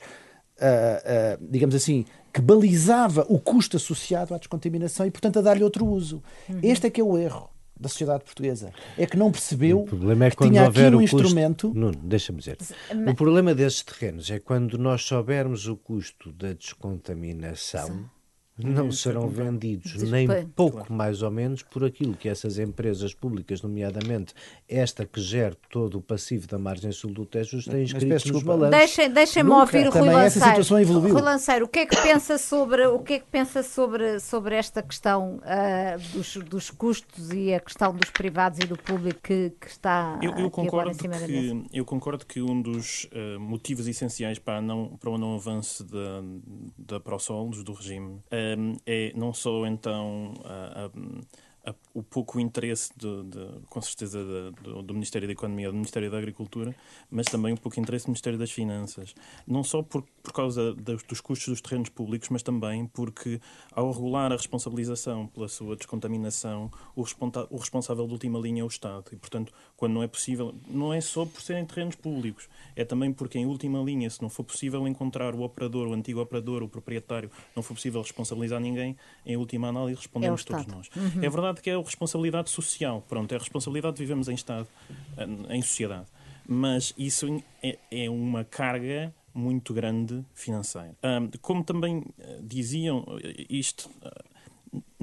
uh, uh, digamos assim, que balizava o custo associado à descontaminação e, portanto, a dar-lhe outro uso. Uhum. Este é que é o erro da sociedade portuguesa. É que não percebeu o problema é que tinha aqui um instrumento... Custo... Nuno, deixa-me dizer. Mas... O problema desses terrenos é quando nós soubermos o custo da descontaminação... Sim não serão vendidos nem pouco mais ou menos por aquilo que essas empresas públicas, nomeadamente esta que gera todo o passivo da margem sul do Tejo, têm inscritos nos balanços. Deixem-me deixem ouvir o Rui Lanceiro. Rui Lanceiro, o que é que pensa sobre, o que é que pensa sobre, sobre esta questão uh, dos, dos custos e a questão dos privados e do público que, que está eu, eu concordo que, Eu concordo que um dos uh, motivos essenciais para, não, para o não avanço da, da ProSolos, do regime, uh, é não só então a, a o pouco interesse, de, de, com certeza, de, do, do, Ministério da Economia, do Ministério da Agricultura, mas também um pouco interesse do Ministério das Finanças. Não só por, por causa dos, dos custos dos terrenos públicos, mas também porque, ao regular a responsabilização pela sua descontaminação, o, o responsável de última linha é o Estado. E, portanto, quando não é possível, não é só por serem terrenos públicos, é também porque, em última linha, se não for possível encontrar o operador, o antigo operador, o proprietário, não for possível responsabilizar ninguém, em última análise respondemos é todos nós. Uhum. É verdade que é responsabilidade social. Pronto, é a responsabilidade de vivemos em Estado, em sociedade. Mas isso é, é uma carga muito grande financeira. como também eh, diziam, isto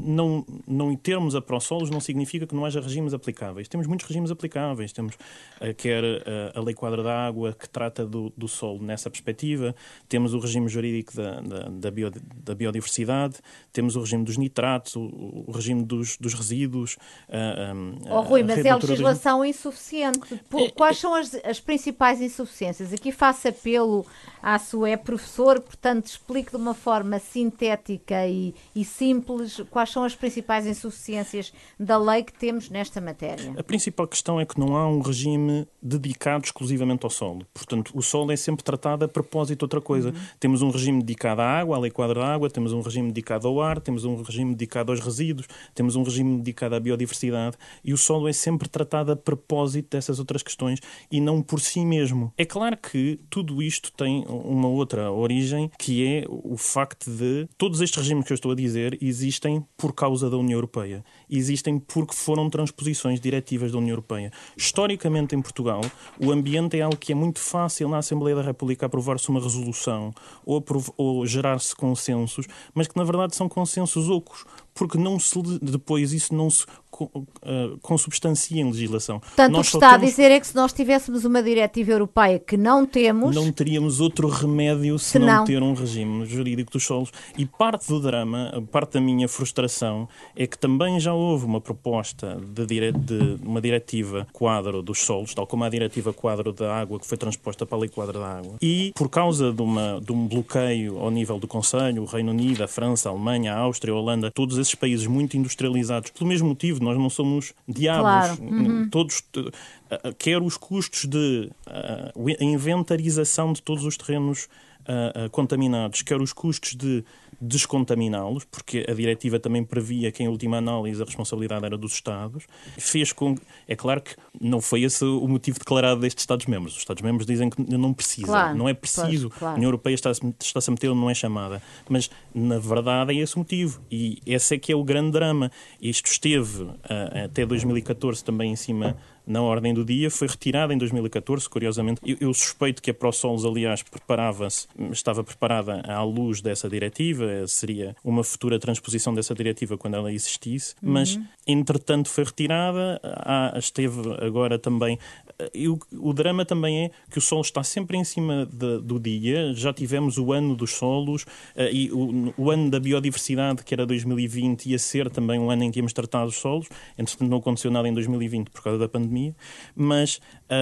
não, não termos a ProSolos não significa que não haja regimes aplicáveis. Temos muitos regimes aplicáveis. Temos uh, quer uh, a Lei Quadra da Água, que trata do, do solo nessa perspectiva, temos o regime jurídico da, da, da, bio, da biodiversidade, temos o regime dos nitratos, o, o regime dos, dos resíduos. Uh, um, oh, Rui, mas é legislação dos... insuficiente. Por, é, quais é... são as, as principais insuficiências? Aqui faço apelo à sua é professor, portanto, explique de uma forma sintética e, e simples quais são as principais insuficiências da lei que temos nesta matéria? A principal questão é que não há um regime dedicado exclusivamente ao solo. Portanto, o solo é sempre tratado a propósito de outra coisa. Uhum. Temos um regime dedicado à água, à lei quadra da água, temos um regime dedicado ao ar, temos um regime dedicado aos resíduos, temos um regime dedicado à biodiversidade e o solo é sempre tratado a propósito dessas outras questões e não por si mesmo. É claro que tudo isto tem uma outra origem que é o facto de todos estes regimes que eu estou a dizer existem por causa da União Europeia. Existem porque foram transposições diretivas da União Europeia. Historicamente, em Portugal, o ambiente é algo que é muito fácil na Assembleia da República aprovar-se uma resolução ou, ou gerar-se consensos, mas que na verdade são consensos ocos, porque não se, depois isso não se uh, consubstancia em legislação. Portanto, nós o que está temos... a dizer é que se nós tivéssemos uma diretiva europeia que não temos... Não teríamos outro remédio se, não, não ter um regime jurídico dos solos. E parte do drama, parte da minha frustração, é que também já houve uma proposta de, dire... de uma diretiva quadro dos solos, tal como a diretiva quadro da água que foi transposta para a lei quadro da água. E por causa de, uma, de um bloqueio ao nível do Conselho, o Reino Unido, a França, a Alemanha, a Áustria, a Holanda, todos esses países muito industrializados, pelo mesmo motivo, nós não somos diabos. Claro. Uhum. Todos, quer os custos de uh, inventarização de todos os terrenos uh, contaminados, quer os custos de descontaminá-los, porque a diretiva também previa que, em última análise, a responsabilidade era dos Estados, fez com. É claro que não foi esse o motivo declarado destes Estados-membros. Os Estados-membros dizem que não precisa, claro, não é preciso. Pois, claro. A União Europeia está-se está a meter não é chamada. Mas, na verdade, é esse o motivo. E esse é que é o grande drama. Isto esteve uh, até 2014 também em cima na ordem do dia, foi retirada em 2014, curiosamente. Eu, eu suspeito que a ProSols, aliás, preparava-se, estava preparada à luz dessa diretiva, seria uma futura transposição dessa diretiva quando ela existisse, mas, uhum. entretanto, foi retirada. Há, esteve agora também e o, o, drama também é que o solo está sempre em cima de, do dia. Já tivemos o ano dos solos uh, e o, o, ano da biodiversidade, que era 2020, ia ser também um ano em que íamos tratar os solos. Entretanto, não aconteceu nada em 2020 por causa da pandemia. Mas,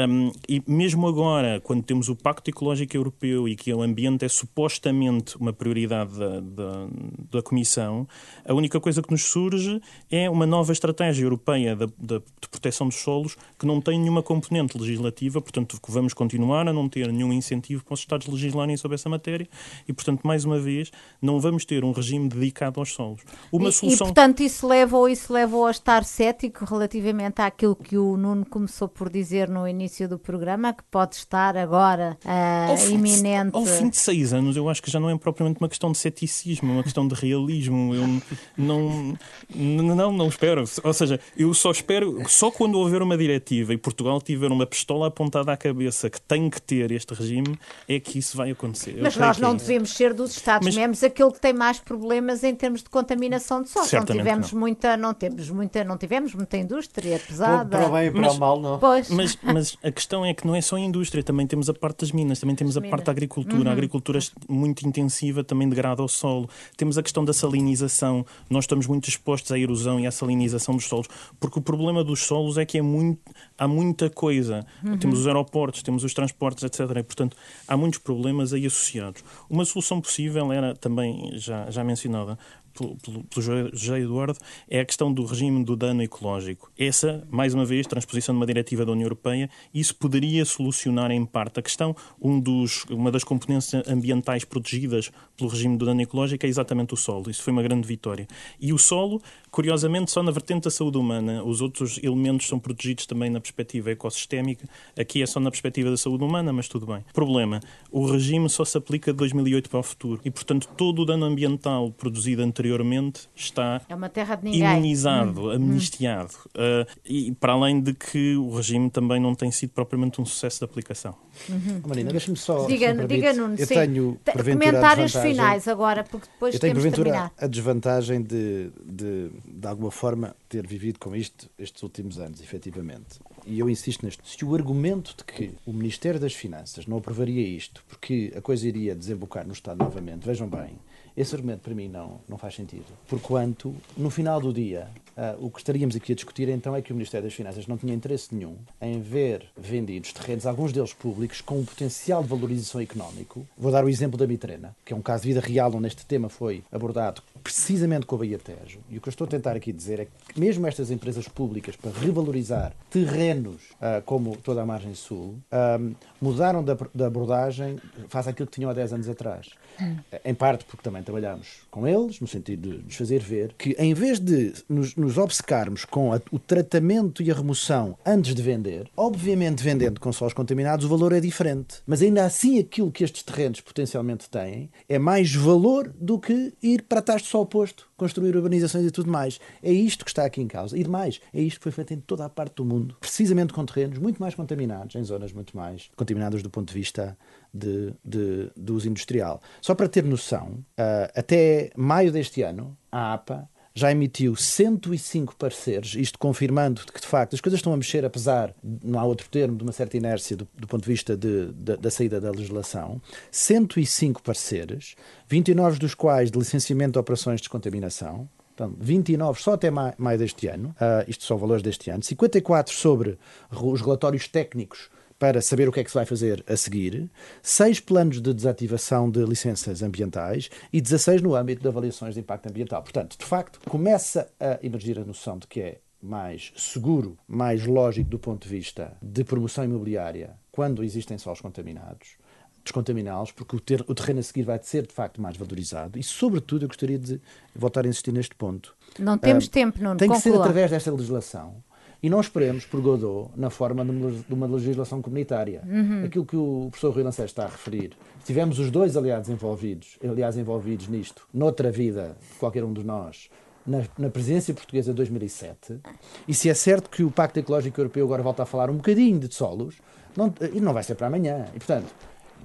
um, e mesmo agora, quando temos o Pacto Ecológico Europeu e que o ambiente é supostamente uma prioridade da, da, da Comissão, a única coisa que nos surge é uma nova estratégia europeia de, de, de proteção dos solos que não tem nenhuma componente legislativa, portanto, vamos continuar a não ter nenhum incentivo para os Estados legislarem sobre essa matéria e, portanto, mais uma vez, não vamos ter um regime dedicado aos solos. Uma e, solução... e, portanto, isso leva ou isso leva a estar cético relativamente àquilo que o Nuno começou por dizer no início do programa, que pode estar agora uh, ao iminente. De, ao fim de seis anos, eu acho que já não é propriamente uma questão de ceticismo, é uma questão de realismo. Eu não, não, não espero. Ou seja, eu só espero, só quando houver uma diretiva e Portugal tiver uma pistola apontada à cabeça que tem que ter este regime, é que isso vai acontecer. Mas nós não é. devemos ser dos Estados-membros aquele que tem mais problemas em termos de contaminação de solo. Não tivemos não. muita, não temos muita, não tivemos muita indústria pesada. Para o bem e para mas, o mal, não. Pois. Mas, mas a questão é que não é só a indústria, também temos a parte das minas, também temos a parte da agricultura. Uhum. A agricultura muito intensiva também degrada o solo. Temos a questão da salinização. Nós estamos muito expostos à erosão e à salinização dos solos, porque o problema dos solos é que é muito, há muita coisa. Uhum. Temos os aeroportos, temos os transportes, etc. E, portanto, há muitos problemas aí associados. Uma solução possível era também já, já mencionada pelo, pelo, pelo José Eduardo, é a questão do regime do dano ecológico. Essa, mais uma vez, transposição de uma diretiva da União Europeia, isso poderia solucionar em parte a questão. Um dos, uma das componentes ambientais protegidas pelo regime do dano ecológico é exatamente o solo. Isso foi uma grande vitória. E o solo, curiosamente, só na vertente da saúde humana. Os outros elementos são protegidos também na perspectiva ecossistémica. Aqui é só na perspectiva da saúde humana, mas tudo bem. Problema: o regime só se aplica de 2008 para o futuro. E, portanto, todo o dano ambiental produzido anteriormente anteriormente está é imunizado, hum. amnistiado. Uh, e para além de que o regime também não tem sido propriamente um sucesso de aplicação. Uhum. Marina, deixa-me só. Diga, diga Nuno, eu sim. tenho comentários finais agora, porque depois eu tenho porventura a desvantagem de, de, de alguma forma, ter vivido com isto estes últimos anos, efetivamente. E eu insisto nisto. Se o argumento de que o Ministério das Finanças não aprovaria isto porque a coisa iria desembocar no Estado novamente, vejam bem, esse argumento para mim não, não faz sentido. Porquanto, no final do dia, uh, o que estaríamos aqui a discutir então é que o Ministério das Finanças não tinha interesse nenhum em ver vendidos terrenos, alguns deles públicos, com um potencial de valorização económico. Vou dar o exemplo da Mitrena, que é um caso de vida real onde este tema foi abordado precisamente com a Bahia Tejo. E o que eu estou a tentar aqui dizer é que mesmo estas empresas públicas, para revalorizar terrenos uh, como toda a margem sul, uh, mudaram da, da abordagem face àquilo que tinham há 10 anos atrás. Hum. Em parte porque também trabalhamos com eles, no sentido de nos fazer ver que, em vez de nos, nos obcecarmos com a, o tratamento e a remoção antes de vender, obviamente vendendo com solos contaminados, o valor é diferente. Mas ainda assim, aquilo que estes terrenos potencialmente têm é mais valor do que ir para trás só oposto, construir urbanizações e tudo mais. É isto que está aqui em causa. E demais, é isto que foi feito em toda a parte do mundo, precisamente com terrenos muito mais contaminados, em zonas muito mais contaminadas do ponto de vista de, de, do uso industrial. Só para ter noção, uh, até maio deste ano, a APA já emitiu 105 pareceres, isto confirmando que de facto as coisas estão a mexer, apesar, não há outro termo, de uma certa inércia do, do ponto de vista de, de, da saída da legislação. 105 pareceres, 29 dos quais de licenciamento de operações de descontaminação, Portanto, 29 só até maio deste ano, uh, isto são valores deste ano, 54 sobre os relatórios técnicos para saber o que é que se vai fazer a seguir, seis planos de desativação de licenças ambientais e 16 no âmbito de avaliações de impacto ambiental. Portanto, de facto, começa a emergir a noção de que é mais seguro, mais lógico do ponto de vista de promoção imobiliária quando existem solos contaminados descontaminá-los, porque o, ter, o, terreno a seguir vai ser de facto mais valorizado. E, sobretudo, eu gostaria de voltar a insistir neste ponto. Não temos uh, tempo, não Tem que conclua. ser através desta legislação e não esperemos por Godot na forma de uma legislação comunitária. Uhum. Aquilo que o professor Rui Lancés está a referir. Se tivermos os dois aliados envolvidos, aliás, envolvidos nisto, noutra vida, qualquer um de nós, na, na, presidência portuguesa de 2007, e se é certo que o Pacto Ecológico Europeu agora volta a falar um bocadinho de solos, não, e não vai ser para amanhã. E, portanto,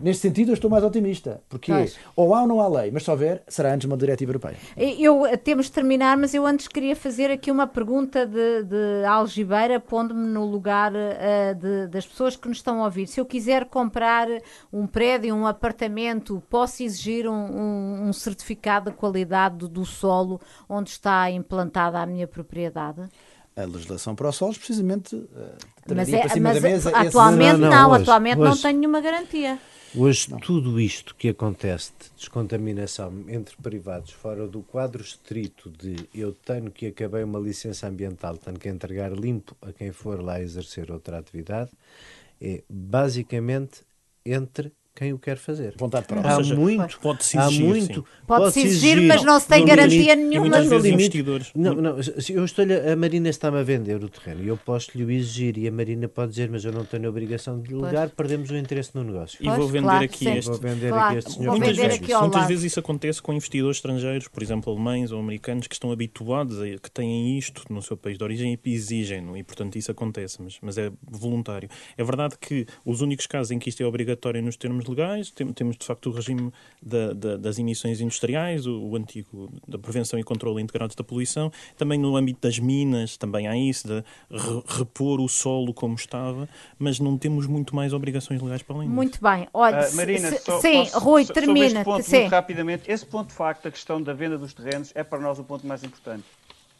Neste sentido, eu estou mais otimista. Porque ou há ou não há lei, mas se houver, será antes uma diretiva europeia. Eu eh, temos de terminar, mas eu antes queria fazer aqui uma pergunta de, de algibeira, pondo-me no lugar eh, de- das pessoas que nos estão a ouvir. Se eu quiser comprar um prédio, um apartamento, posso exigir um, um- um certificado de qualidade do, do solo onde está implantada a minha propriedade? A legislação para os solos, precisamente, eh, Mas, é, para cima mas da mesa esse- atualmente Não, não, não, não, hoje- atualmente não hoje- tenho nenhuma garantia. Hoje, tudo isto que acontece de descontaminação entre privados, fora do quadro estrito de eu tenho que acabei uma licença ambiental, tenho que entregar limpo a quem for lá exercer outra atividade, é basicamente entre quem o quer fazer. Vontade própria. Há seja, muito, pode-se há exigir, muito. Pode-se pode-se exigir, mas não se tem no garantia nenhuma. E muitas vezes investidores. Não, não, se eu estou a Marina está-me a vender o terreno e eu posso-lhe o exigir e a Marina pode dizer, mas eu não tenho a obrigação de lhe ligar, perdemos o interesse no negócio. E vou Pois, vender claro, aqui sim. este. Vou vender Claro, aqui este senhor. vou Muitas vezes, aqui ao muitas lado. vezes isso acontece com investidores estrangeiros, por exemplo, alemães ou americanos, que estão habituados a que têm isto no seu país de origem e exigem-no, e portanto isso acontece, mas, mas é voluntário. É verdade que os únicos casos em que isto é obrigatório nos termos legais, tem- temos de facto o regime da- da- das emissões industriais, o, o antigo da prevenção e controle integrados da poluição, também no âmbito das minas, também há isso, de re- repor o solo como estava, mas não temos muito mais obrigações legais para além disso. Muito bem. Olha, se- Marina, se- só sim, posso- Rui, so- sobre termina. este ponto, sim. muito rapidamente. Esse ponto de facto, a questão da venda dos terrenos, é para nós o ponto mais importante.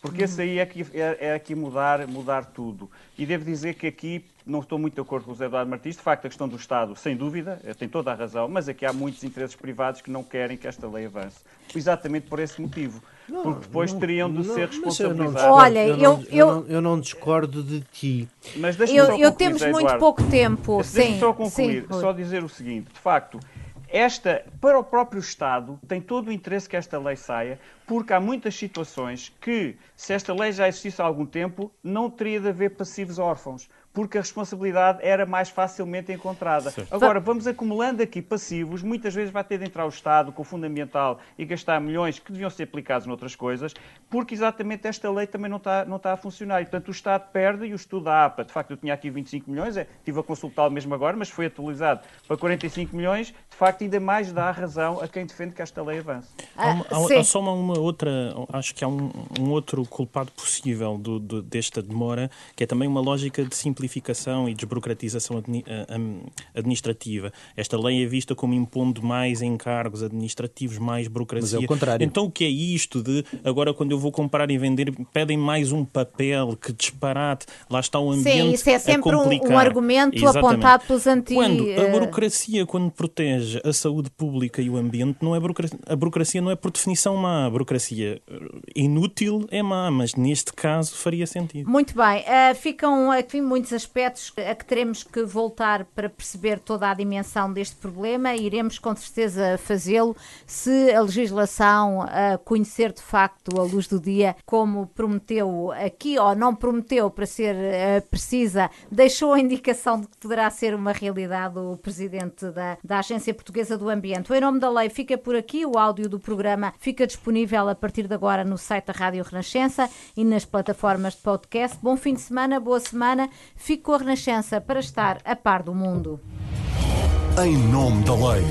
Porque esse aí é que é, é aqui mudar, mudar tudo. E devo dizer que aqui não estou muito de acordo com o José Eduardo Martins. De facto, a questão do Estado, sem dúvida, eh, tem toda a razão, mas aqui há muitos interesses privados que não querem que esta lei avance. Exatamente por esse motivo. porque depois teriam de Não, ser eu não responsabilizados. discordo, Olha, eu, eu- não, eu- não- eu não discordo de ti. Mas deixa-me Eu, só eu concluir, temos Zé muito Eduardo. pouco tempo. Deixa-me Sim, só concluir, sim, só dizer o seguinte: de facto, esta, para o próprio Estado, tem todo o interesse que esta lei saia, porque há muitas situações que, se esta lei já existisse há algum tempo, não teria de haver passivos órfãos, porque a responsabilidade era mais facilmente encontrada. Agora, vamos acumulando aqui passivos, muitas vezes vai ter de entrar o Estado com o fundamental e gastar milhões que deviam ser aplicados noutras coisas, porque exatamente esta lei também não está, não está a funcionar. E, portanto, o Estado perde e o estudo da APA, de facto, eu tinha aqui 25 milhões, é, estive a consultá-lo mesmo agora, mas foi atualizado para 45 milhões, de facto, ainda mais dá razão a quem defende que esta lei avance. Há, uma- Ah, há- há só uma, uma outra, acho que há um, um outro culpado possível do- do- desta demora, que é também uma lógica de simplificação e desburocratização am- administrativa. Esta lei é vista como impondo mais encargos administrativos, mais burocracia. Mas é o contrário. Então o que é isto de agora quando eu vou comprar e vender pedem mais um papel, que disparate, lá está o ambiente Sim, isso é sempre um, um argumento Exatamente. apontado pelos anti... Quando a eh, burocracia, quando protege a saúde pública e o ambiente, não é burocracia, a burocracia não é por definição má. A burocracia eh, inútil é má, mas neste caso faria sentido. Muito bem, eh, ficam aqui muitos aspectos a que teremos que voltar para perceber toda a dimensão deste problema iremos com certeza fazê-lo se a legislação eh, conhecer de facto a luz do dia, como prometeu aqui ou não prometeu para ser eh, precisa, deixou a indicação de que poderá ser uma realidade o presidente da, da Agência Portuguesa do Ambiente. O Em Nome da Lei fica por aqui, o áudio do programa fica disponível a partir de agora no site da Rádio Renascença e nas plataformas de podcast. Bom fim de semana, boa semana. Fique com a Renascença para estar a par do mundo. Em nome da lei.